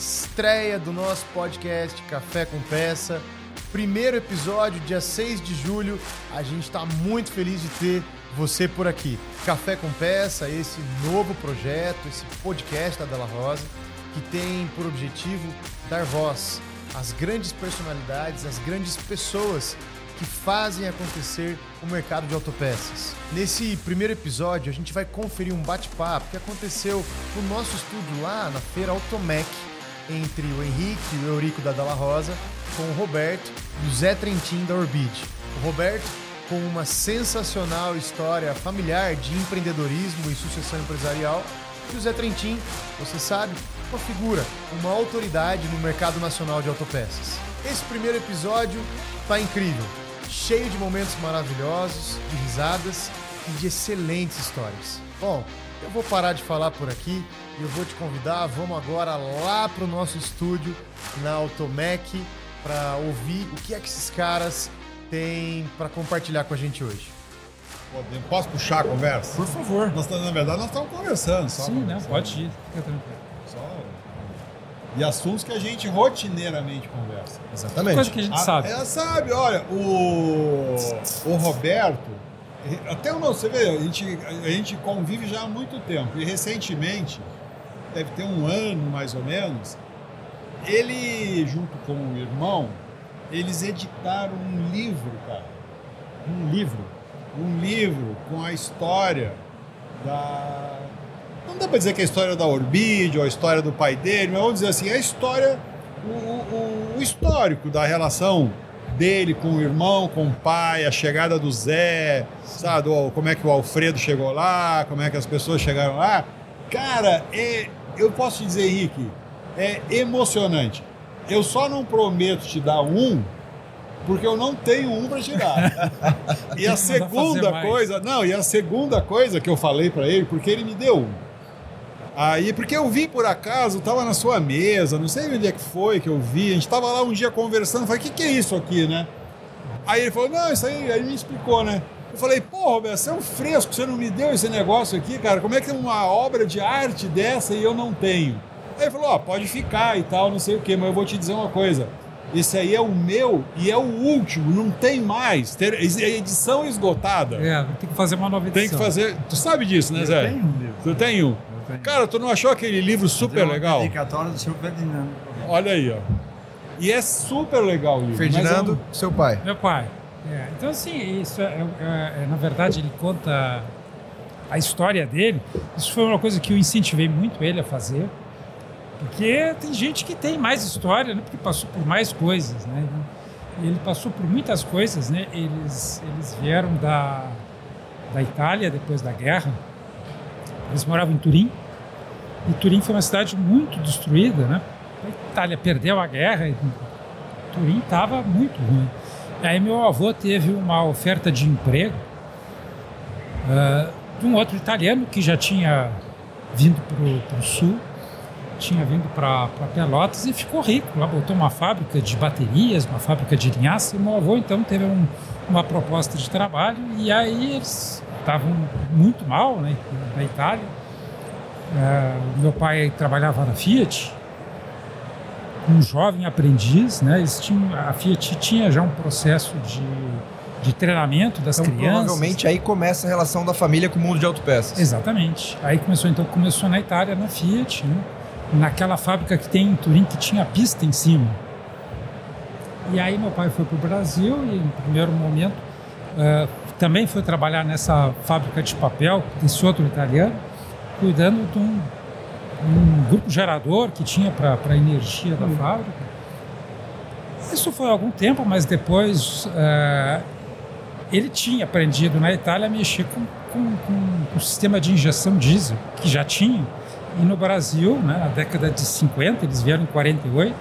Estreia do nosso podcast Café com Peça. Primeiro episódio, dia 6 de julho. A gente está muito feliz de ter você por aqui. Café com Peça, esse novo projeto, esse podcast da Della Rosa, que tem por objetivo dar voz às grandes personalidades, às grandes pessoas que fazem acontecer o mercado de autopeças. Nesse primeiro episódio, a gente vai conferir um bate-papo que aconteceu no nosso estúdio lá na feira Automec, entre o Henrique e o Eurico da Dalla Rosa, com o Roberto e o Zé Trentin da Orbid. O Roberto com uma sensacional história familiar de empreendedorismo e sucessão empresarial, e o Zé Trentin, você sabe, uma figura, uma autoridade no mercado nacional de autopeças. Esse primeiro episódio tá incrível cheio de momentos maravilhosos, de risadas e de excelentes histórias. Bom, eu vou parar de falar por aqui e eu vou te convidar, vamos agora lá para o nosso estúdio na Automec para ouvir o que é que esses caras têm para compartilhar com a gente hoje. Posso puxar a conversa? Por favor. Nós, na verdade, nós estamos conversando. Só Sim, conversando. né? Pode ir. Fica tranquilo. Só... E assuntos que a gente rotineiramente conversa. Exatamente. Coisa que a gente Ah, sabe. É, sabe, olha, o, o Roberto, até o nosso, você vê, a gente, a gente convive já há muito tempo. E recentemente, deve ter um ano mais ou menos, ele, junto com o irmão, eles editaram um livro, cara. Um livro. Um livro com a história da. Não dá pra dizer que é a história da Orbid ou a história do pai dele, mas vamos dizer assim, é a história, o, o- o histórico da relação dele com o irmão, com o pai, a chegada do Zé, sabe? Como é que o Alfredo chegou lá, como é que as pessoas chegaram lá. Cara, é, eu posso te dizer, Henrique, é emocionante. Eu só não prometo te dar um, porque eu não tenho um para tirar. e a segunda coisa, não, e a segunda coisa que eu falei para ele, porque ele me deu um. Aí, porque eu vi por acaso, tava na sua mesa, não sei onde é que foi que eu vi, a gente tava lá um dia conversando, falei, o que, que é isso aqui, né? Aí ele falou, não, isso aí, aí ele me explicou, né? Eu falei, pô, Roberto, você é um fresco, você não me deu esse negócio aqui, cara, como é que é uma obra de arte dessa e eu não tenho? Aí ele falou, ó, pode ficar e tal, não sei o quê, mas eu vou te dizer uma coisa, esse aí é o meu e é o último, não tem mais, ter, é edição esgotada. É, tem que fazer uma nova edição. Tem que fazer, tu sabe disso, né, Eu Zé? tenho um livro. Tu tem um? Cara, tu não achou aquele livro super legal? Dedicatória do seu Ferdinando. Olha aí, ó. E é super legal o livro. Ferdinando, mas seu pai. Meu pai. É, então, assim, isso é, é- é- na verdade, ele conta a história dele. Isso foi uma coisa que eu incentivei muito ele a fazer. Porque tem gente que tem mais história, né? Porque passou por mais coisas, né? Ele passou por muitas coisas, né? Eles, eles vieram da, da Itália depois da guerra. Eles moravam em Turim. E Turim foi uma cidade muito destruída, né? A Itália perdeu a guerra e Turim estava muito ruim. Aí meu avô teve uma oferta de emprego ah, de um outro italiano que já tinha vindo para o sul, tinha vindo para Pelotas e ficou rico. Lá botou uma fábrica de baterias, uma fábrica de linhaça. E meu avô então teve um- uma proposta de trabalho e aí eles estavam muito mal né, na Itália. Ah, meu pai trabalhava na Fiat, um jovem aprendiz, né? Tinham, a Fiat tinha já um processo de, de treinamento das Então, crianças. provavelmente aí começa a relação da família com o mundo de autopeças. Exatamente. Aí começou então começou na Itália na Fiat, né? naquela fábrica que tem em Turim que tinha pista em cima. E aí meu pai foi para o Brasil e no primeiro momento eh, também foi trabalhar nessa fábrica de papel desse outro italiano, cuidando de um, um grupo gerador que tinha para a energia da fábrica. Isso foi algum tempo, mas depois eh, ele tinha aprendido na Itália a mexer com, com, com o sistema de injeção diesel, que já tinha. E no Brasil, né, na década de 50, eles vieram em 48,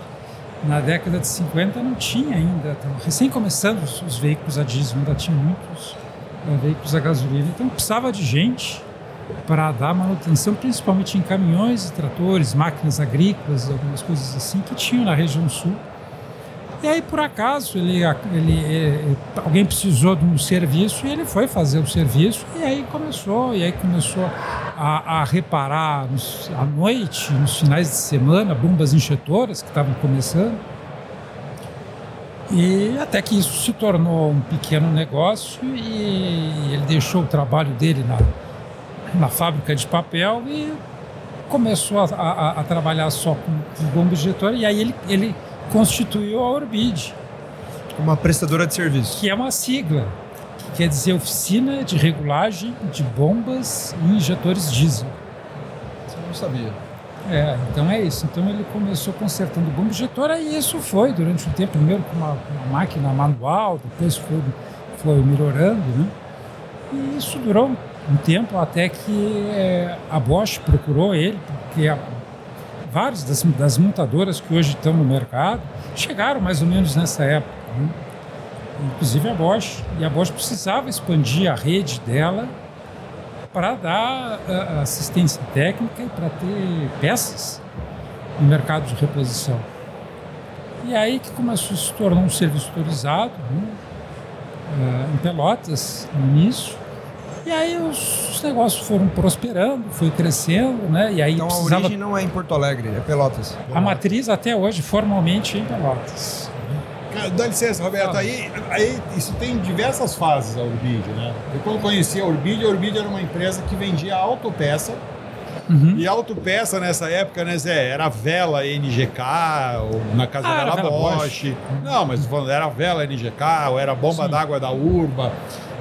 na década de 50 não tinha ainda, recém começando os, os veículos a diesel, ainda tinha muitos veículos a gasolina. Então precisava de gente para dar manutenção, principalmente em caminhões e tratores, máquinas agrícolas, algumas coisas assim que tinham na região sul. E aí, por acaso, ele, ele, ele- alguém precisou de um serviço e ele foi fazer o serviço e aí começou, e aí começou a, a reparar nos- à noite, nos finais de semana, bombas injetoras que estavam começando. E até que isso se tornou um pequeno negócio e ele deixou o trabalho dele na, na fábrica de papel e começou a, a- a trabalhar só com, com bomba injetora e aí ele, ele constituiu a Orbid, Uma prestadora de serviço. que é uma sigla, que quer dizer Oficina de Regulagem de Bombas e Injetores Diesel. Você não sabia. É, então é isso. Então ele começou consertando bomba injetora e isso foi durante um tempo, primeiro com uma, uma máquina manual, depois foi, foi melhorando, né? E isso durou um tempo até que é, a Bosch procurou ele, porque a, várias das, das montadoras que hoje estão no mercado chegaram mais ou menos nessa época. né? Inclusive a Bosch. E a Bosch precisava expandir a rede dela para dar ah, assistência técnica e para ter peças no mercado de reposição. E aí que começou a se tornar um serviço autorizado né? Ah, em Pelotas, no início. E aí os, os negócios foram prosperando, foi crescendo, né? E aí Então a precisava... origem não é em Porto Alegre, é Pelotas. A matriz até hoje, formalmente, é em Pelotas. Cara, dá licença, Roberto. Aí, aí isso tem diversas fases a Urbid, né? Eu quando conheci a Urbid, a Urbid era uma empresa que vendia autopeça. Uhum. E autopeça nessa época, né, Zé? Era vela NGK, ou na casa Ah, era vela Bosch. Não, mas falando, era vela NGK, ou era bomba d'água da Urba.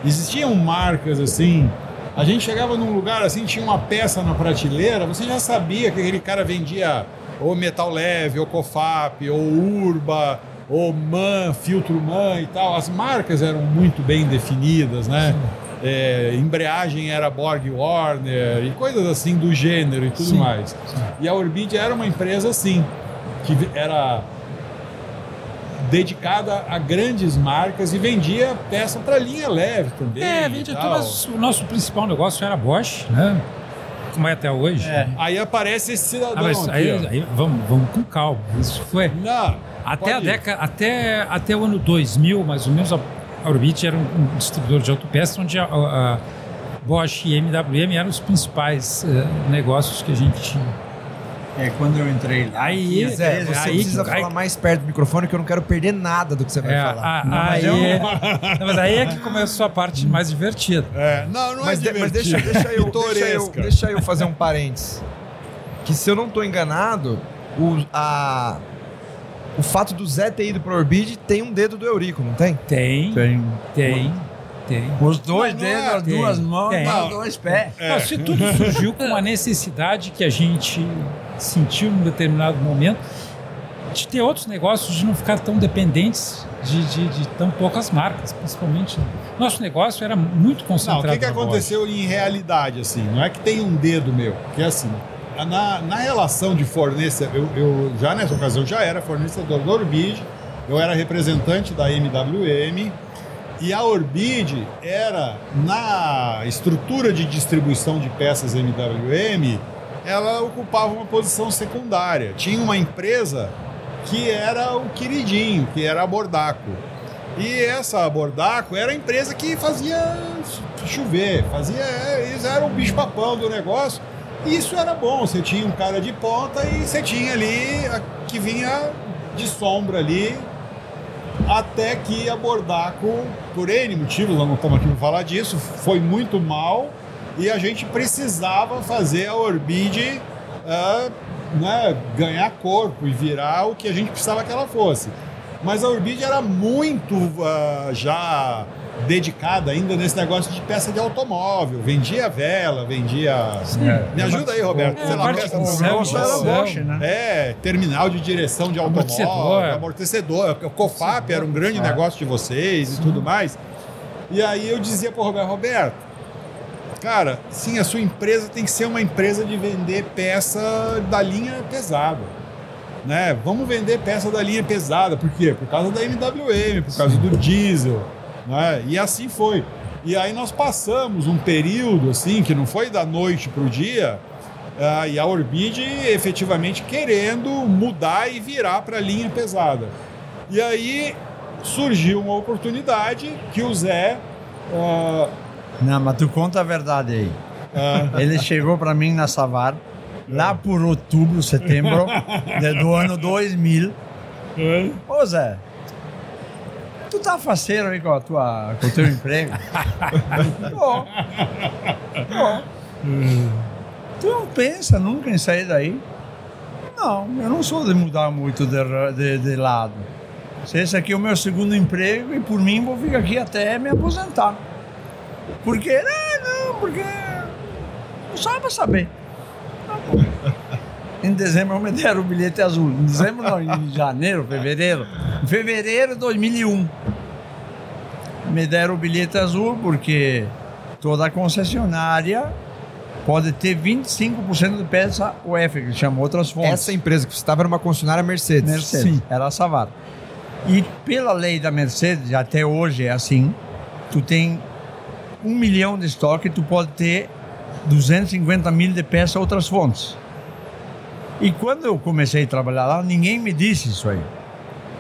Existiam marcas assim. A gente chegava num lugar assim, tinha uma peça na prateleira, você já sabia que aquele cara vendia ou metal leve, ou Cofap, ou Urba, ou Man, filtro Man e tal. As marcas eram muito bem definidas, né? É, embreagem era Borg Warner e coisas assim do gênero e tudo Sim. mais. E a Orbid era uma empresa assim, que era dedicada a grandes marcas e vendia peça para linha leve também. É, vende tudo, mas o nosso principal negócio era Bosch, né? Como é até hoje. É. Aí aparece esse cidadão Ah, mas aqui, aí, aí vamos, vamos com calma. Isso foi Não, até a década, até, até o ano 2000, mais ou menos, a Orbit era um, um distribuidor de autopeças onde a, a- a Bosch e MWM eram os principais eh, negócios que a gente tinha. É, quando eu entrei lá. Aí, Zé, três- você aí- precisa aí- falar mais perto do microfone que eu não quero perder nada do que você vai É, falar. a- Não, mas aí, eu- Não, mas aí é que começou a parte mais divertida. É, não, não Mas, é de- mas deixa, deixa, eu, deixa, eu, deixa eu fazer um parênteses. Que se eu não tô enganado, o, a, o fato do Zé ter ido pro Orbid tem um dedo do Eurico, não tem? Tem, Tem. tem, tem. Os dois Não, não dedos, é- as duas Tem, mãos tem. os dois pés. É. Não, se tudo surgiu com uma necessidade que a gente sentiu num determinado momento de ter outros negócios, de não ficar tão dependentes de, de- de tão poucas marcas, principalmente. Nosso negócio era muito Não, concentrado. o que, que aconteceu em realidade, assim? Não é que tem um dedo meu, que é assim. Na, na relação de fornecedor, eu, eu já nessa ocasião já era fornecedor da Orbid, eu era representante da MWM e a Orbid era na estrutura de distribuição de peças MWM, ela ocupava uma posição secundária. Tinha uma empresa que era o queridinho, que era a Bordaco. E essa Bordaco era a empresa que fazia chover, fazia. Eles eram o bicho-papão do negócio. Isso era bom. Você tinha um cara de ponta e você tinha ali a que vinha de sombra ali. Até que a Bordaco, por N motivos, não estamos aqui para falar disso, foi muito mal e a gente precisava fazer a Orbid ah, né, ganhar corpo e virar o que a gente precisava que ela fosse. Mas a Urbid era muito ah, já dedicada ainda nesse negócio de peça de automóvel. Vendia vela, vendia. Me ajuda aí, Roberto. É, Sei lá, peça né? É, terminal de direção de automóvel, Amortecedor. amortecedor. O COFAP era um grande negócio de vocês e tudo mais. E aí eu dizia pro Roberto, Roberto, cara, sim, a sua empresa tem que ser uma empresa de vender peça da linha pesada. Né? Vamos vender peça da linha pesada. Por quê? Por causa da MWM, por causa do diesel. Né? E assim foi. E aí nós passamos um período assim, que não foi da noite para o dia, ah, e a Orbid efetivamente querendo mudar e virar para a linha pesada. E aí surgiu uma oportunidade que o Zé. ah, Não, mas tu conta a verdade aí. Ele chegou para mim na Savar, lá por outubro, setembro de- do ano 2000. Ô Zé, tá faceiro aí com, a tua, com o teu emprego? Tô. Tô. Tu não pensa nunca em sair daí? Não, eu não sou de mudar muito de, de, de lado. Se Esse aqui é o meu segundo emprego e por mim vou ficar aqui até me aposentar. Por quê? Não, não, porque. Só pra saber. Tá bom. Em dezembro me deram o bilhete azul. Em dezembro não, em janeiro, fevereiro. Em fevereiro de 2001. Me deram o bilhete azul porque toda concessionária pode ter 25% de peça UF, que chama outras fontes. Essa empresa que você estava era uma concessionária Mercedes. Mercedes. Era a Savar. E pela lei da Mercedes, até hoje é assim, tu tem um milhão de estoque, tu pode ter 250 mil de peça outras fontes. E quando eu comecei a trabalhar lá, ninguém me disse isso aí.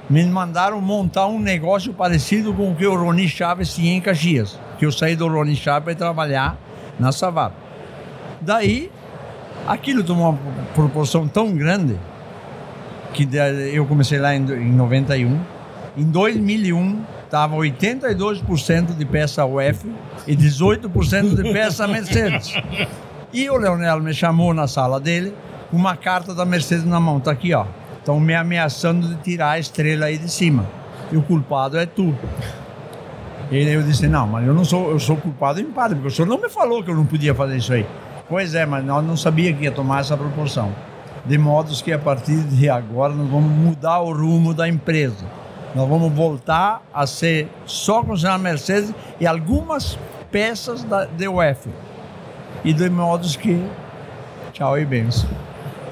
Me mandaram montar um negócio parecido com o que o Roni Chaves tinha em Caxias. Que eu saí do Roni Chaves para trabalhar na Savar. Daí, aquilo tomou uma proporção tão grande que eu comecei lá em, em 91. Em 2001, estava 82% de peça UF e 18% de peça Mercedes. E o Leonel me chamou na sala dele com uma carta da Mercedes na mão. Tá aqui, ó. Estão me ameaçando de tirar a estrela aí de cima. E o culpado é tu. E eu disse, não, mas eu não sou, eu sou culpado em porque o senhor não me falou que eu não podia fazer isso aí. Pois é, mas nós não sabia que ia tomar essa proporção. De modos que a partir de agora nós vamos mudar o rumo da empresa. Nós vamos voltar a ser só concessionária Mercedes e algumas peças da DUF. E de modos que tchau e benção.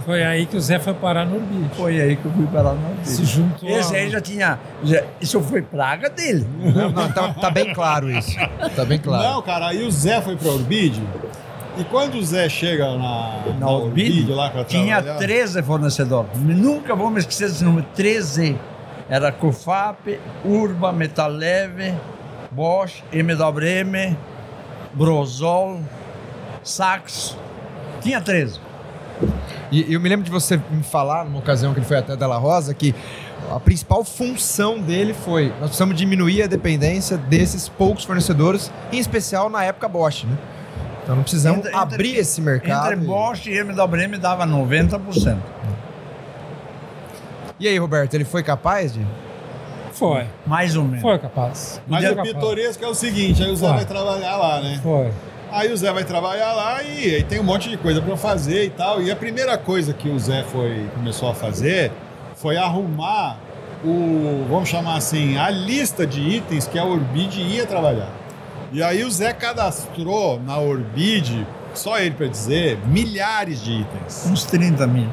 Foi aí que o Zé foi parar no Orbit. Foi aí que eu fui parar no Se juntou. Esse aí já tinha. já- isso foi praga dele. Não, não, tá, tá bem claro isso. Tá bem claro. Não, cara, aí o Zé foi pra Orbid. E quando o Zé chega na, Na lá pra tinha trabalhar, 13 fornecedores. Nunca vou me esquecer desse número, 13. Era Cofap, Urba, Metaleve, Bosch, MWM, Brosol, Sax. Tinha 13. E eu me lembro de você me falar, numa ocasião que ele foi até Della Rosa, que a principal função dele foi nós precisamos diminuir a dependência desses poucos fornecedores, em especial na época Bosch, né? Então não precisamos Entre- entre- abrir esse mercado. Entre e- Bosch e MWM dava 90%. E aí, Roberto, ele foi capaz de? Foi. Mais ou menos. Foi capaz. Mas o capaz. pitoresco é o seguinte, aí o Zé vai trabalhar lá, né? Foi. Aí o Zé vai trabalhar lá e, aí tem um monte de coisa pra fazer e tal. E a primeira coisa que o Zé foi, começou a fazer foi arrumar o, vamos chamar assim, a lista de itens que a Orbid ia trabalhar. E aí o Zé cadastrou na Orbid, só ele pra dizer, milhares de itens. Uns 30 mil.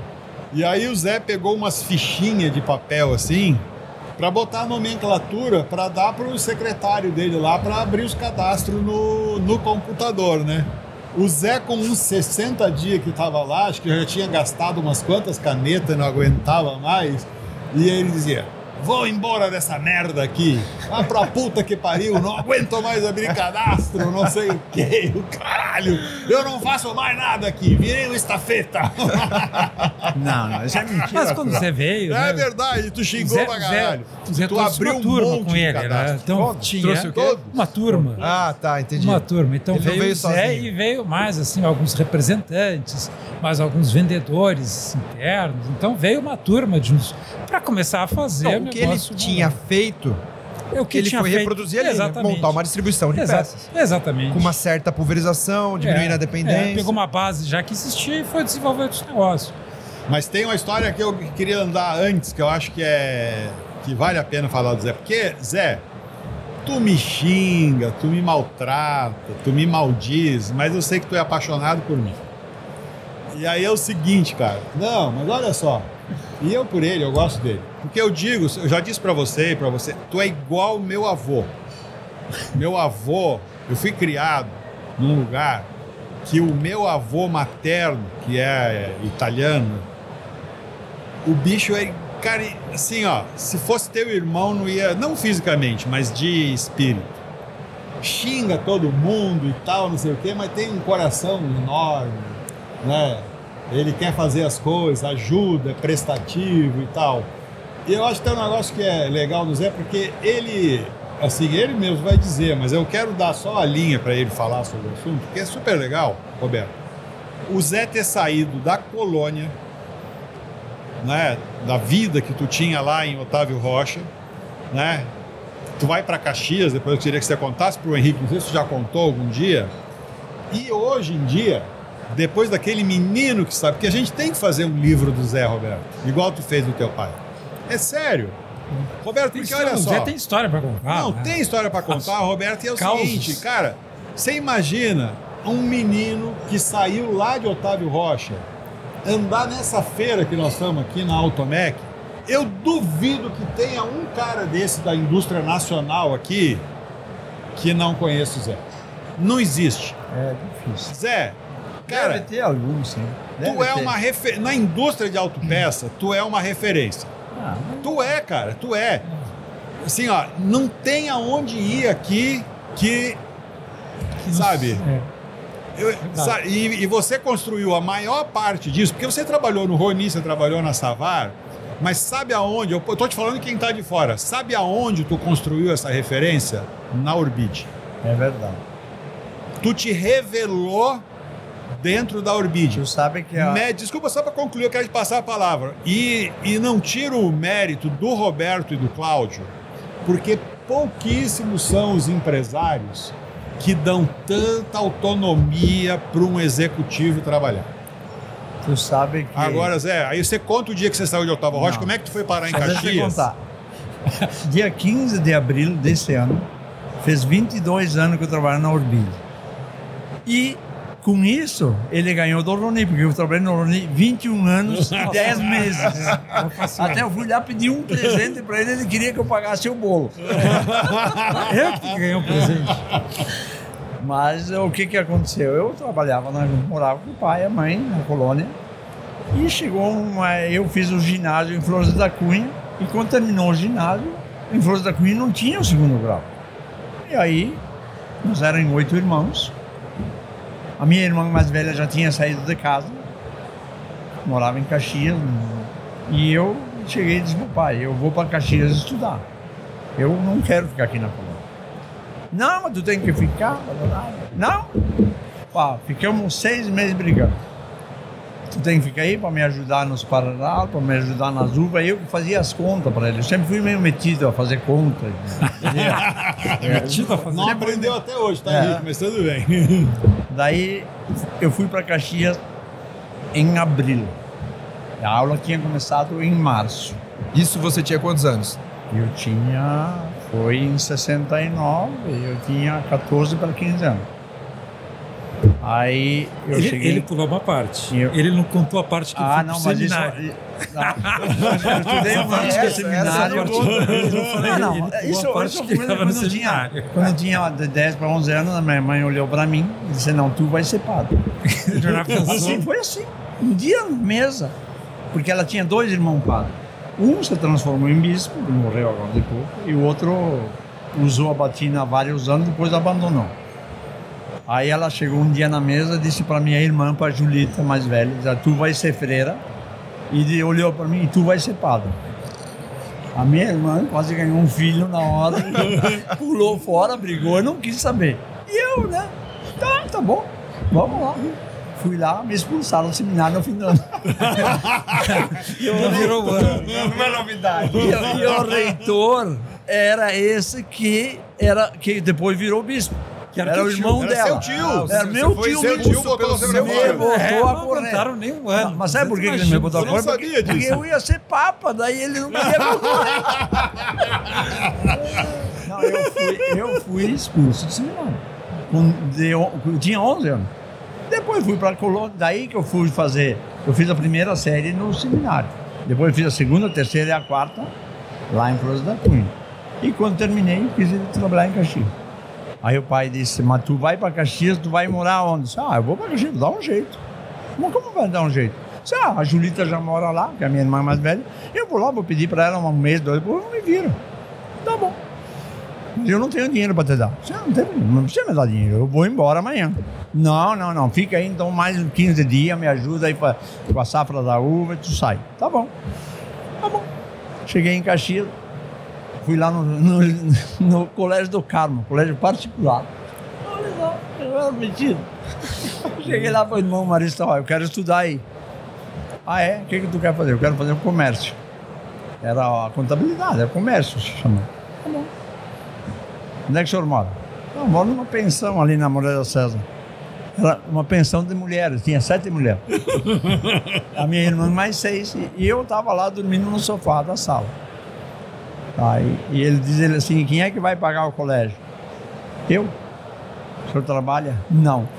E aí o Zé pegou umas fichinhas de papel assim, para botar a nomenclatura para dar para o secretário dele lá para abrir os cadastros no, no computador, né? O Zé, com uns 60 dias que estava lá, acho que já tinha gastado umas quantas canetas, não aguentava mais, e ele dizia: Vou embora dessa merda aqui. Ah, pra puta que pariu, não aguento mais abrir cadastro, não sei o que, o caralho. Eu não faço mais nada aqui, virei um estafeta. Não, não, isso é mentira. Mas quando você veio. É né, verdade, tu xingou Zé- pra caralho. Zé tu abriu uma um turma monte com de ele, né? Então Todos? tinha Trouxe o quê? uma turma. Ah, tá, entendi. Uma turma. Então Ele veio, veio o Zé sozinho. e veio mais assim alguns representantes, mais alguns vendedores internos. Então veio uma turma de uns para começar a fazer Não, o o que ele tinha feito, É o que ele tinha foi feito. reproduzir ali, né? Exatamente. montar uma distribuição de Exa- peças. Exatamente. Com uma certa pulverização, diminuindo É, a dependência. é, pegou uma base já que existia e foi desenvolver outros negócios. Mas tem uma história que eu queria andar antes, que eu acho que é. que vale a pena falar do Zé. Porque, Zé, tu me xinga, tu me maltrata, tu me maldiz, mas eu sei que tu é apaixonado por mim. E aí é o seguinte, cara. Não, mas olha só. E eu por ele, eu gosto dele. Porque eu digo, eu já disse pra você e pra você, tu é igual meu avô. Meu avô, eu fui criado num lugar que o meu avô materno, que é italiano, o bicho é Cara, assim, ó, se fosse teu irmão, não ia, não fisicamente, mas de espírito. Xinga todo mundo e tal, não sei o quê, mas tem um coração enorme, né? Ele quer fazer as coisas, ajuda, é prestativo e tal. E eu acho que tem um negócio que é legal no Zé, porque ele, assim, ele mesmo vai dizer, mas eu quero dar só a linha para ele falar sobre o assunto, que é super legal, Roberto. O Zé ter saído da colônia, né, da vida que tu tinha lá em Otávio Rocha, né? Tu vai para Caxias, depois eu queria que você contasse para o Henrique, não sei se você já contou algum dia. E hoje em dia, depois daquele menino que sabe, porque a gente tem que fazer um livro do Zé Roberto, igual tu fez do teu pai. É sério. Roberto, porque olha o só. Zé tem história pra contar. Não, né? tem história pra contar, Roberto, e é o Causos. seguinte, cara, você imagina um menino que saiu lá de Otávio Rocha andar nessa feira que nós estamos aqui na Automec. Eu duvido que tenha um cara desse da indústria nacional aqui que não conheça o Zé. Não existe. É difícil. Zé, Deve cara, ter alguns, sim. Deve tu é ter. uma referência. Na indústria de autopeça, tu é uma referência. Ah, Tu é, cara, tu é. Assim, ó, não tem aonde ir aqui que. Sabe? É. Eu- sa- e, e você construiu a maior parte disso, porque você trabalhou no Roni, você trabalhou na Savar, mas sabe aonde? Eu tô te falando quem tá de fora. Sabe aonde tu construiu essa referência? Na Orbit. é verdade. Tu te revelou dentro da Orbit. Tu sabe que a... Mé- Desculpa, só para concluir, eu quero te passar a palavra. E, e não tiro o mérito do Roberto e do Cláudio, porque pouquíssimos são os empresários que dão tanta autonomia para um executivo trabalhar. tu sabe que... Agora, Zé, aí você conta o dia que você saiu de Otávio Rocha, Não. como é que tu foi parar em Só deixa eu Caxias? contar. Dia 15 de abril desse ano, fez 22 anos que eu trabalho na Orbit. E com isso, ele ganhou do Roni, porque eu trabalhei no Roni 21 anos e 10 meses. Até eu fui lá pedir um presente para ele, ele queria que eu pagasse o bolo. Eu que ganhei um presente. Mas o que que aconteceu? Eu trabalhava, na, morava com o pai e a mãe na colônia. E chegou uma. Eu fiz o ginásio em Flores da Cunha. E quando terminou o ginásio, em Flores da Cunha não tinha o segundo grau. E aí, nós éramos oito irmãos. A minha irmã mais velha já tinha saído de casa. Morava em Caxias. E eu cheguei e disse: "Meu pai, eu vou para Caxias estudar. Eu não quero ficar aqui na colônia. Não, mas tu tem que ficar. Não. Pá, ficamos seis meses brigando. Tu tem que ficar aí para me ajudar nos Paraná, para me ajudar nas uvas. Eu que fazia as contas para ele. Eu sempre fui meio metido a fazer contas. Metido a fazer. Não aprendeu até hoje, tá, É. Mas tudo bem. Daí eu fui para Caxias em abril. A aula tinha começado em março. Isso você tinha quantos anos? Eu tinha. Foi em 69, eu tinha 14 para 15 anos. Aí eu Ele, cheguei. ele pulou uma parte. Eu- Ele não contou a parte que Ah, foi não, mas isso. seminário. Não. Eu estudei uma Essa- época essa seminário. parte- Não, não, isso, parte isso que foi quando eu tinha, quando eu tinha de 10 para 11 anos, a minha mãe olhou para mim e disse: Não, tu vai ser padre. Assim, foi assim. Um dia na mesa, porque ela tinha dois irmãos padres. Um se transformou em bispo, que morreu agora de pouco, e o outro usou a batina há vários anos, depois abandonou. Aí ela chegou um dia na mesa e disse para minha irmã, para Julita, mais velha, disse, tu vai ser freira, e olhou para mim, e tu vai ser padre. A minha irmã quase ganhou um filho na hora, pulou fora, brigou, eu não quis saber. E eu, né? Tá, tá bom, vamos lá. Fui lá, me expulsaram do seminário no fim do ano. Não virou. Uma novidade. E, e o reitor era esse que, era, que depois virou bispo. Que era era o teu tio, irmão Era dela. seu tio. Era Você meu tio seu tio, botou você pra fora. botou É, a não correr. aguentaram nem um ano. Mas sabe por que ele me botou a não sabia Porque, porque eu ia ser papa, daí ele não queria me correr. Não, eu fui, eu fui expulso do seminário. Eu tinha 11 anos. Depois fui para Colônia, daí que eu fui fazer. Eu fiz a primeira série no seminário. Depois fiz a segunda, a terceira e a quarta lá em Flores da Cunha. E quando terminei, quis ir trabalhar em Caxias. Aí o pai disse, mas tu vai para Caxias, tu vai morar onde? Eu disse, ah, eu vou para Caxias, dá um jeito. Mas como vai dar um jeito? Disse, ah, a Julita já mora lá, que é a minha irmã mais velha. Eu vou lá, vou pedir para ela um mês, dois, depois me viro. Tá bom. Eu não tenho dinheiro para te dar. Disse, ah, não, tem, não precisa me dar dinheiro, eu vou embora amanhã. Não, não, não, fica aí então mais uns 15 dias, me ajuda aí com a safra da uva e tu sai. Tá bom. Tá bom. Cheguei em Caxias, fui lá no, no, no Colégio do Carmo, colégio particular. Olha eu era metido. Cheguei lá o irmão Marista, ó, eu quero estudar aí. Ah, é? O que, que tu quer fazer? Eu quero fazer um comércio. Era a contabilidade, era comércio, se chama. Tá bom. Onde é que o senhor mora? Eu moro numa pensão ali na Moreira César. Era uma pensão de mulheres, tinha sete mulheres. a minha irmã mais seis. E eu estava lá dormindo no sofá da sala. Aí, e ele diz ele assim, quem é que vai pagar o colégio? Eu. O senhor trabalha? Não.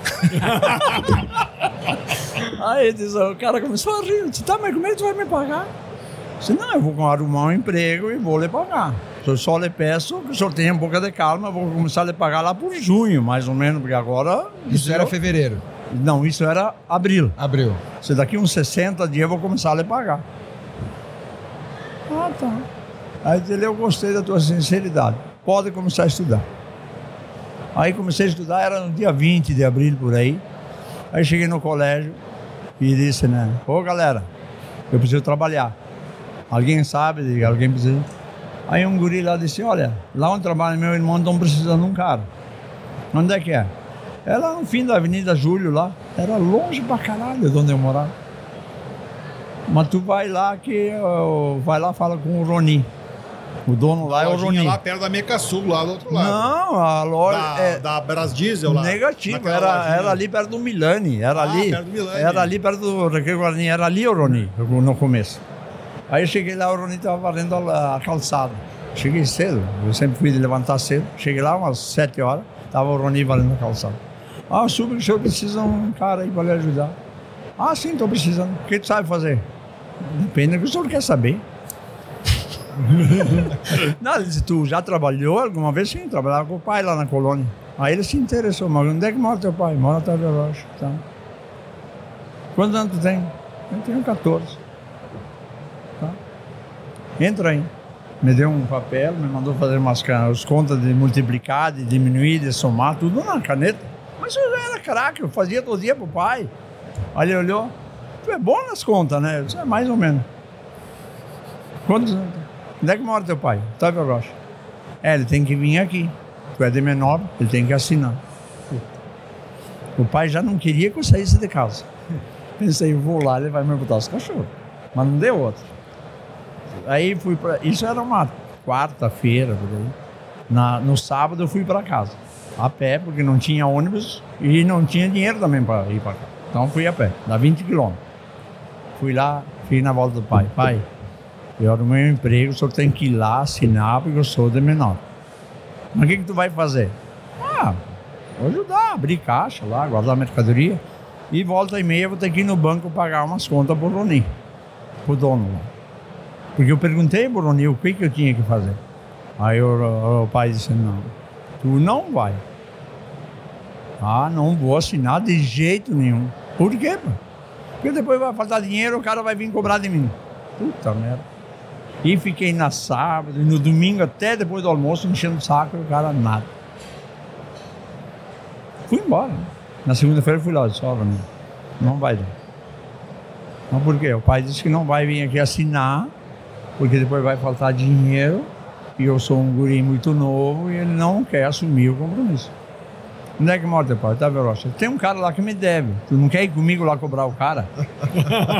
Aí diz, o cara começou a rir. Eu disse, tá, mas como é que tu vai me pagar? Eu disse, não, eu vou arrumar um emprego e vou lhe pagar. Eu só lhe peço que o senhor tenha um pouco de calma, eu vou começar a lhe pagar lá por junho, mais ou menos, porque agora... Isso era eu- fevereiro, Não, isso era abril. abril. Se daqui uns 60 dias eu vou começar a lhe pagar. Ah, tá. Aí ele, eu gostei da tua sinceridade. Pode começar a estudar. Aí comecei a estudar, era no dia 20 de abril, por aí. Aí cheguei no colégio e disse, né? Ô, galera, eu preciso trabalhar. Alguém sabe? Alguém precisa... Aí um guri lá disse, olha, lá onde trabalha meu irmão estão precisando de um cara. Onde é que é? É lá no fim da Avenida Júlio, lá. Era longe pra caralho de onde eu morava. Mas tu vai lá que ó, vai lá fala com o Roni. O dono lá é o Lojinha Roni. lá perto da Meca Sul, lá do outro lado. Não, a loja Da, é da Brás Diesel lá. negativo. Era, lojinha. era ali perto do Milani. Era Ah, ali. perto do Milani. Era ali perto do Raquel Guarani. Era ali o Roni, no começo. Aí eu cheguei lá, o Roni estava varrendo a, a calçada. Cheguei cedo, eu sempre fui levantar cedo. Cheguei lá umas sete horas, estava o Roni varrendo a calçada. Ah, que o senhor precisa de um cara aí para lhe ajudar. Ah, sim, estou precisando. O que tu sabe fazer? Depende do que o senhor quer saber. Não, ele disse, tu já trabalhou alguma vez? Sim, trabalhava com o pai lá na colônia. Aí ele se interessou, mas onde é que mora teu pai? Mora atrás da loja. Tá. Quantos anos tu tem? Eu tenho 14. Tá. Entra aí. Me deu um papel, me mandou fazer umas as contas de multiplicar, de diminuir, de somar, tudo na caneta. Mas eu já era craque, eu fazia todo dia pro pai. Aí ele olhou, tu é bom nas contas, né? Eu disse, é mais ou menos. Quantos anos? Onde é que mora teu pai? Otávio Rocha. É, ele tem que vir aqui. Tu é de menor, ele tem que assinar. O pai já não queria que eu saísse de casa. Pensei, vou lá, ele vai me botar os cachorros. Mas não deu outro. Aí fui para. Isso era uma quarta-feira, por aí. Na, no sábado eu fui para casa. A pé, porque não tinha ônibus e não tinha dinheiro também para ir para casa. Então fui a pé, dá 20 quilômetros. Fui lá, fui na volta do pai. Pai, eu arrumei um emprego, o senhor tem que ir lá assinar porque eu sou de menor. Mas o que, que tu vai fazer? Ah, vou ajudar, abrir caixa lá, guardar mercadoria. E volta e meia vou ter que ir no banco pagar umas contas pro Roni, pro dono lá. Porque eu perguntei pro Roni o que, que eu tinha que fazer. Aí o, o pai disse, não, tu não vai. Ah, não vou assinar de jeito nenhum. Por quê? Porque depois vai faltar dinheiro, o cara vai vir cobrar de mim. Puta merda. E fiquei na sábado, e no domingo até depois do almoço, enchendo o saco, o cara nada. Fui embora. né? Na segunda-feira fui lá, eu disse, ó, Rony, não vai dar. Mas por quê? O pai disse que não vai vir aqui assinar, porque depois vai faltar dinheiro, e eu sou um guri muito novo, e ele não quer assumir o compromisso. Onde é que mora teu pai? Tá, Rocha? Tem um cara lá que me deve. Tu não quer ir comigo lá cobrar o cara?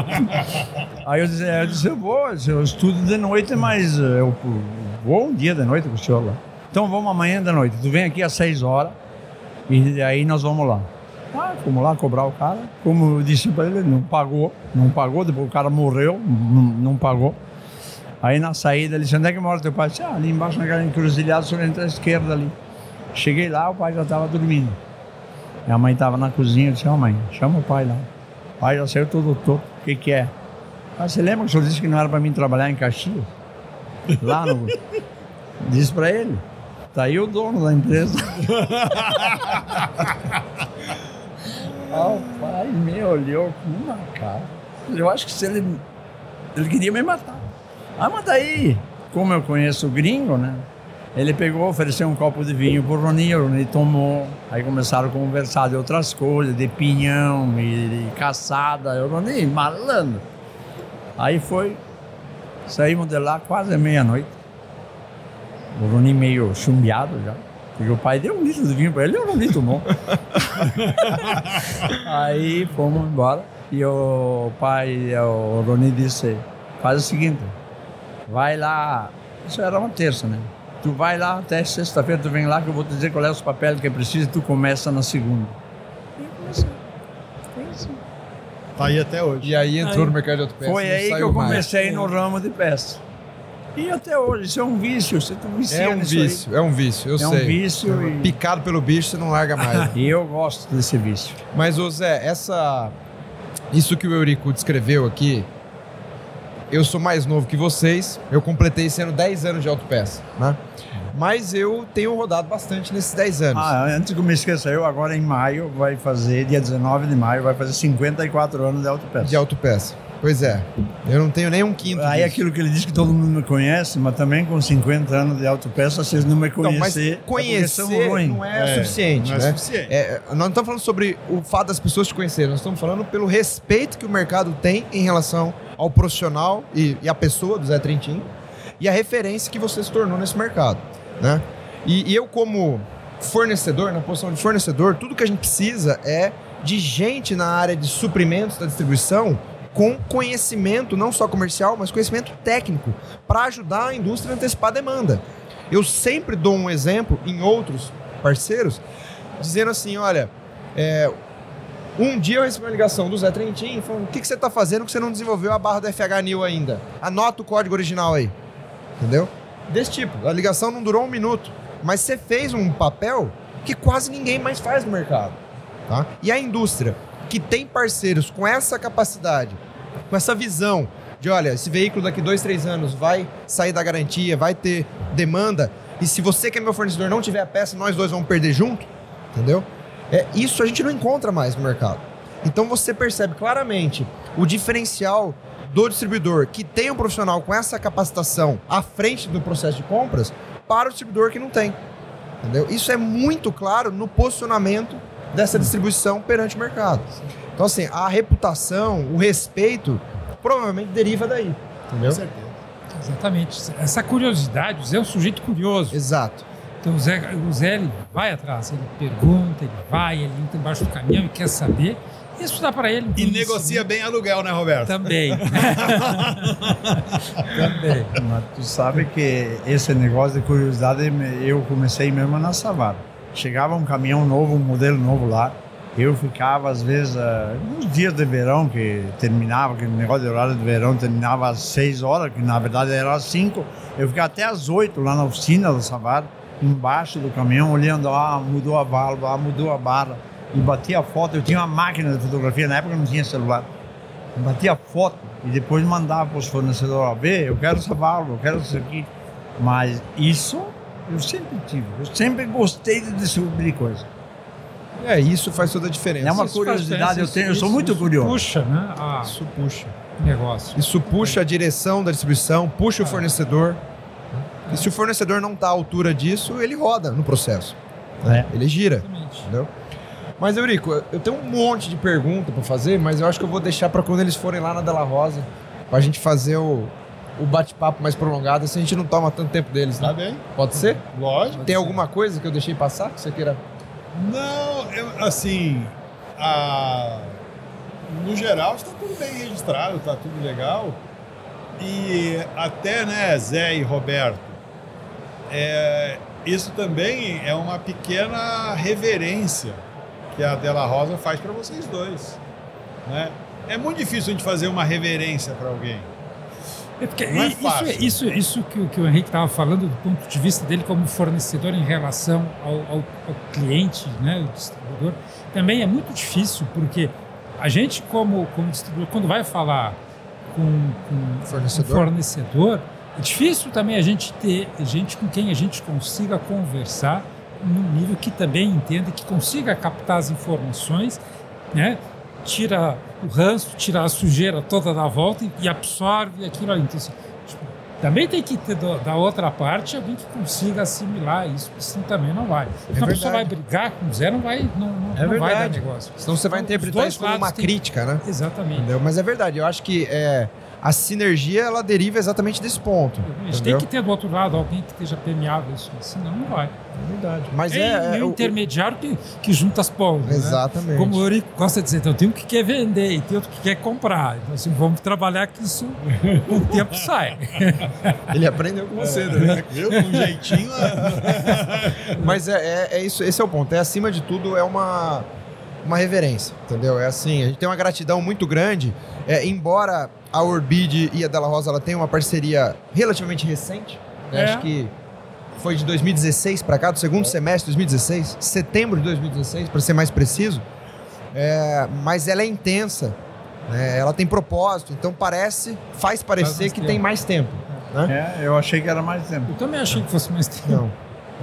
Aí eu disse, eu disse, eu vou, eu estudo de noite, mas eu vou um dia de noite com o senhor lá. Então vamos amanhã de noite. Tu vem aqui às seis horas e aí nós vamos lá. Ah, fomos lá cobrar o cara. Como eu disse para ele, não pagou, não pagou, depois o cara morreu, não, não pagou. Aí na saída ele disse, onde é que mora teu pai? Eu disse, ah, ali embaixo naquela encruzilhada, o senhor entra à esquerda ali. Cheguei lá, o pai já estava dormindo. Minha mãe estava na cozinha, eu disse, ó mãe, chama o pai lá. O pai já saiu todo torto. O que que é? Ah, você lembra que o senhor disse que não era para mim trabalhar em Caxias? Lá no... Disse para ele. Tá aí o dono da empresa. Ah, o pai me olhou com uma cara. Eu acho que se ele, ele queria me matar. Ah, mas daí, como eu conheço o gringo, né? Ele pegou, ofereceu um copo de vinho pro Roni, o Roni tomou. Aí começaram a conversar de outras coisas, de pinhão e de caçada. O Roni, malandro. Aí foi, saímos de lá quase meia-noite. O Roni meio chumbeado já. Porque o pai deu um litro de vinho para ele, o Roni tomou. Aí fomos embora. E o pai, o Roni disse, faz o seguinte, vai lá, isso era uma terça, né? Tu vai lá até sexta-feira, tu vem lá que eu vou te dizer qual é os papéis que é preciso e tu começa na segunda. Tá aí até hoje. E aí entrou Aí- no mercado de autopeça. Foi aí que eu mais. comecei no ramo de peça. E até hoje, isso é um vício, você tu vicia É um nisso aí. vício, é um vício, eu É um sei. vício e- Picado pelo bicho, você não larga mais. E eu gosto desse vício. Mas, ô Zé, essa. Isso que o Eurico descreveu aqui. Eu sou mais novo que vocês. Eu completei sendo 10 anos de autopeça, né? Mas eu tenho rodado bastante nesses 10 anos. Ah, antes que eu me esqueça, eu agora em maio vai fazer, dia 19 de maio, vai fazer 54 anos de autopeça. De autopeça. Pois é. Eu não tenho nem um quinto. Aí disso. aquilo que ele diz que todo mundo me conhece, mas também com 50 anos de autopeça, vocês não me mas conhecer, é porque conhecer ruins. não é, É, suficiente, não é né? suficiente. É, nós não estamos falando sobre o fato das pessoas te conhecerem, nós estamos falando pelo respeito que o mercado tem em relação ao profissional e, e à pessoa do Zé Trentin e a referência que você se tornou nesse mercado, né? E, e eu como fornecedor, na posição de fornecedor, tudo que a gente precisa é de gente na área de suprimentos da distribuição com conhecimento não só comercial, mas conhecimento técnico para ajudar a indústria a antecipar a demanda. Eu sempre dou um exemplo em outros parceiros, dizendo assim: olha, é, um dia eu recebi uma ligação do Zé Trentin falando: o que, que você está fazendo que você não desenvolveu a barra do FH New ainda? Anota o código original aí. Entendeu? Desse tipo. A ligação não durou um minuto, mas você fez um papel que quase ninguém mais faz no mercado. Tá? E a indústria que tem parceiros com essa capacidade, com essa visão de, olha, esse veículo daqui dois, três anos vai sair da garantia, vai ter demanda, e se você que é meu fornecedor não tiver a peça, nós dois vamos perder junto, entendeu? É, isso a gente não encontra mais no mercado. Então você percebe claramente o diferencial do distribuidor que tem um profissional com essa capacitação à frente do processo de compras para o distribuidor que não tem. Entendeu? Isso é muito claro no posicionamento dessa distribuição perante o mercado. Então, assim, a reputação, o respeito, provavelmente deriva daí. Entendeu? Com certeza. Exatamente. Essa curiosidade, Zé é um sujeito curioso. Exato. Então o Zé, o Zé ele vai atrás, ele pergunta, ele vai, ele entra embaixo do caminhão e quer saber. Isso dá para ele. um E negocia bem aluguel, né, Roberto? Também. Também. Mas tu sabe que esse negócio de curiosidade eu comecei mesmo na Savara. Chegava um caminhão novo, um modelo novo lá. Eu ficava, às vezes, ah, nos dias de verão, que terminava, que o negócio de horário de verão terminava às 6 horas, que na verdade era às 5. Eu ficava até às 8 lá na oficina do Savara, embaixo do caminhão, olhando, ah, mudou a válvula, ah, mudou a barra. E batia foto. Eu tinha uma máquina de fotografia, na época não tinha celular batia foto e depois mandava para os fornecedores ó, ver, eu quero essa válvula, eu quero isso aqui. Mas isso eu sempre tive, eu sempre gostei de descobrir coisas. É, isso faz toda a diferença. É uma Isso curiosidade, eu tenho, eu isso- sou muito isso curioso. Puxa, né? Ah, Isso puxa. negócio. Isso puxa a direção da distribuição, puxa o fornecedor. E se o fornecedor não está à altura disso, ele roda no processo. É. Ele gira. Exatamente. Entendeu? Mas, Eurico, eu tenho um monte de pergunta para fazer, mas eu acho que eu vou deixar para quando eles forem lá na Della Rosa, para a gente fazer o, o bate-papo mais prolongado, assim a gente não toma tanto tempo deles, Tá né? bem? Pode ser? Lógico. Tem alguma coisa que eu deixei passar que você queira? Não, eu- assim, a- no geral está tudo bem registrado, está tudo legal. E até, né, Zé e Roberto, é, isso também é uma pequena reverência que a Della Rosa faz para vocês dois. Né? É muito difícil a gente fazer uma reverência para alguém. É porque Não é isso, fácil. isso, isso que, o- que o Henrique estava falando do ponto de vista dele como fornecedor em relação ao, ao- ao cliente, né, o distribuidor, também é muito difícil, porque a gente, como, como distribuidor, quando vai falar com, com Fornecedor. um fornecedor, é difícil também a gente ter gente com quem a gente consiga conversar num nível que também entenda, que consiga captar as informações, né? tira o ranço, tira a sujeira toda da volta e, absorve aquilo ali. Então, assim, tipo, também tem que ter do- da outra parte alguém que consiga assimilar isso, porque senão também não vai. Então a pessoa vai brigar com Zé, não vai, não, não, É não vai dar negócio. Senão você vai Então, interpretar isso como uma crítica, né? Exatamente. Entendeu? Mas é verdade, eu acho que é, a sinergia ela deriva exatamente desse ponto. A gente entendeu? tem que ter do outro lado alguém que esteja permeável isso, senão não vai. É verdade. Mas é, é, é o intermediário que, que junta as pontas. né? Exatamente. Como o Eurico gosta de dizer, então tem um que quer vender e tem outro que quer comprar. Então, assim, vamos trabalhar que isso com o tempo sai. Ele aprendeu com você, né? Viu? Com um jeitinho. Mas é, é, é isso, esse é o ponto. É acima de tudo é uma, uma reverência, entendeu? É assim, a gente tem uma gratidão muito grande. É, embora a Orbid e a Della Rosa ela tenham uma parceria relativamente recente, né? É. acho que foi de 2016 para cá, do segundo semestre de 2016, setembro de 2016, para ser mais preciso. É, mas ela é intensa, né? ela tem propósito, então parece, faz parecer mais que tempo. tem mais tempo. Né? É, eu achei que era mais tempo. Eu também achei que fosse mais tempo. Não,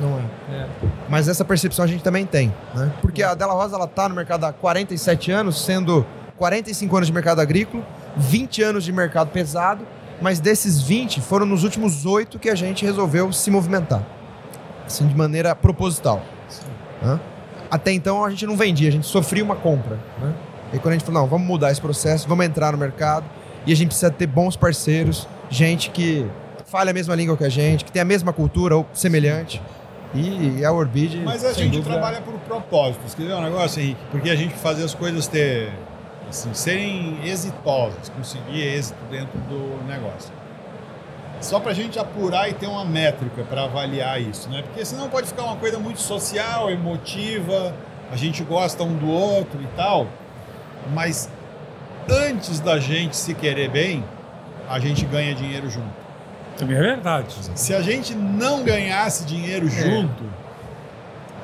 não é. É. Mas essa percepção a gente também tem, né? Porque a Della Rosa ela tá no mercado há 47 anos, sendo 45 anos de mercado agrícolo, 20 anos de mercado pesado, mas desses 20 foram nos últimos 8 que a gente resolveu se movimentar. Assim, de maneira proposital. né? Até então a gente não vendia, a gente sofria uma compra, né? E quando a gente falou, não, vamos mudar esse processo, vamos entrar no mercado e a gente precisa ter bons parceiros, gente que fale a mesma língua que a gente, que tem a mesma cultura ou semelhante. E a Orbid. Mas a gente dúvida, trabalha por propósitos. Quer ver um negócio, Henrique? Porque a gente fazer as coisas ter, assim, serem exitosas, conseguir êxito dentro do negócio. Só para a gente apurar e ter uma métrica para avaliar isso, né? Porque senão pode ficar uma coisa muito social, emotiva, a gente gosta um do outro e tal, mas antes da gente se querer bem, a gente ganha dinheiro junto. Também é verdade. Se a gente não ganhasse dinheiro junto,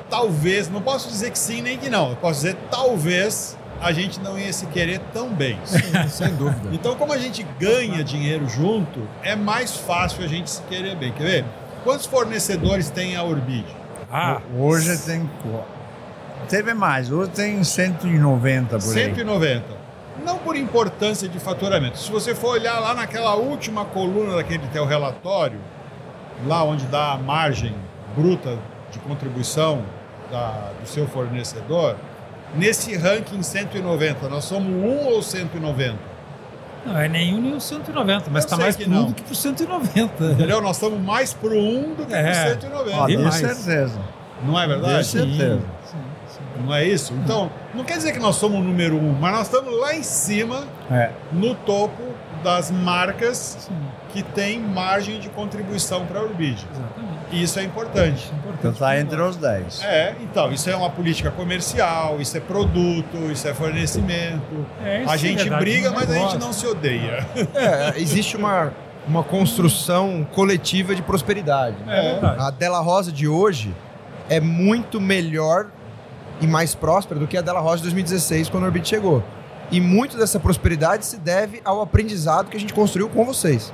talvez, não posso dizer que sim nem que não, eu posso dizer talvez a gente não ia se querer tão bem. Sem dúvida. Então, como a gente ganha dinheiro junto, é mais fácil a gente se querer bem. Quer ver? Quantos fornecedores tem a Orbid? Ah, Hoje tem. Teve mais, hoje tem 190 por aí. 190. Não por importância de faturamento. Se você for olhar lá naquela última coluna daquele teu relatório, lá onde dá a margem bruta de contribuição da- do seu fornecedor, nesse ranking 190, nós somos um ou 190? não é nenhum nem o 190, mas está mais não. um do que pro 190. Entendeu? Nós estamos mais pro 1 do que É. pro 190. Ó, de Demais. certeza. Não é De verdade? certeza. Não é isso? Então, não quer dizer que nós somos o número um, mas nós estamos lá em cima, É. no topo das marcas que têm margem de contribuição para a Urbid. Exatamente. E isso é importante. Então tá entre os 10. É, então, isso é uma política comercial, isso é produto, isso é fornecimento. É, isso a é gente verdade, briga, um mas a gente não se odeia. É, existe uma, uma construção coletiva de prosperidade. né? É. A Della Rosa de hoje é muito melhor e mais próspera do que a Della Rosa de 2016, quando a Orbit chegou. E muito dessa prosperidade se deve ao aprendizado que a gente construiu com vocês.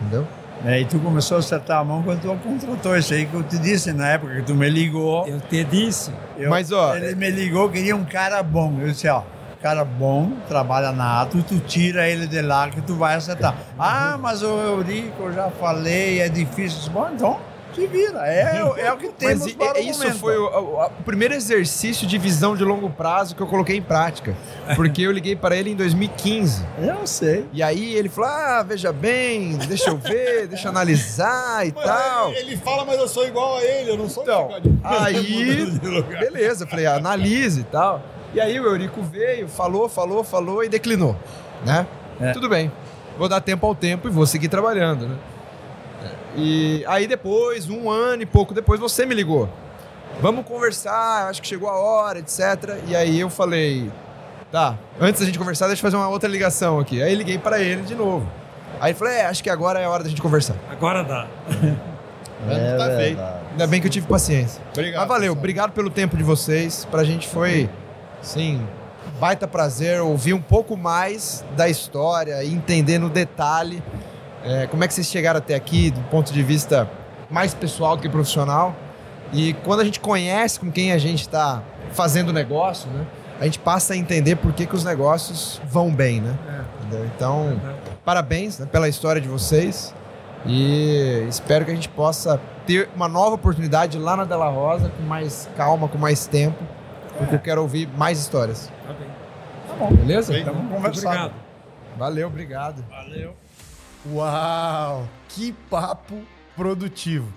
Entendeu? É, e tu começou a acertar a mão quando tu contratou isso aí que eu te disse na época que tu me ligou. Eu te disse. Eu- Mas, ó, Ele me ligou, queria um cara bom. Eu disse, ó, cara bom, trabalha na Atos, tu tira ele de lá que tu vai acertar. Ah, mas o Eurico, eu já falei, é difícil. Bom, então se vira. É, é o que temos Mas para o isso momento. foi o, o- o primeiro exercício de visão de longo prazo que eu coloquei em prática. Porque eu liguei para ele em 2015. Eu sei. E aí ele falou: Ah, veja bem, deixa eu ver, deixa eu analisar e tal. Ele, ele fala, mas eu sou igual a ele, eu não sou Então, aí, de lugar. beleza, eu falei, analise e tal. E aí o Eurico veio, falou, falou, falou e declinou, né? É. Tudo bem, vou dar tempo ao tempo e vou seguir trabalhando, né? E aí depois, um ano e pouco depois, você me ligou. Vamos conversar, acho que chegou a hora, etc. E aí eu falei, tá, antes da gente conversar, deixa eu fazer uma outra ligação aqui. Aí liguei para ele de novo. Aí ele falou, é, acho que agora é a hora da gente conversar. Agora dá. Mas tá feito. Ainda bem que eu tive paciência. Obrigado. Mas valeu, pessoal. obrigado pelo tempo de vocês. Pra gente foi, sim, baita prazer ouvir um pouco mais da história e entender no detalhe é, como é que vocês chegaram até aqui, do ponto de vista mais pessoal do que profissional. E quando a gente conhece com quem a gente está fazendo negócio, né? a gente passa a entender por que, que os negócios vão bem, né? Entendeu? Então, parabéns né, pela história de vocês e espero que a gente possa ter uma nova oportunidade lá na Della Rosa com mais calma, com mais tempo, porque eu quero ouvir mais histórias. Tá bem. Beleza? Bem, Então vamos conversar. obrigado. Valeu, obrigado. Valeu. Uau! Que papo produtivo!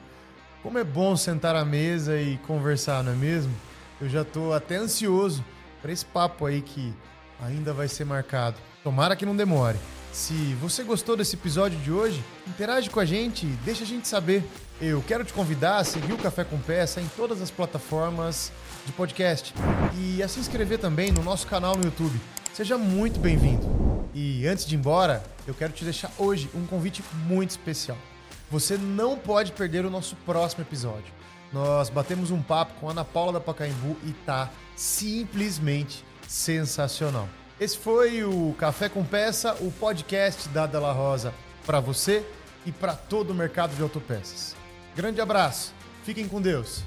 Como é bom sentar à mesa e conversar, não é mesmo? Eu já tô até ansioso para esse papo aí que ainda vai ser marcado. Tomara que não demore. Se você gostou desse episódio de hoje, interage com a gente, deixa a gente saber. Eu quero te convidar a seguir o Café com Peça em todas as plataformas de podcast e a se inscrever também no nosso canal no YouTube. Seja muito bem-vindo. E antes de ir embora, eu quero te deixar hoje um convite muito especial. Você não pode perder o nosso próximo episódio. Nós batemos um papo com a Ana Paula da Pacaembu e tá simplesmente sensacional. Esse foi o Café com Peça, o podcast da Della Rosa para você e para todo o mercado de autopeças. Grande abraço, fiquem com Deus.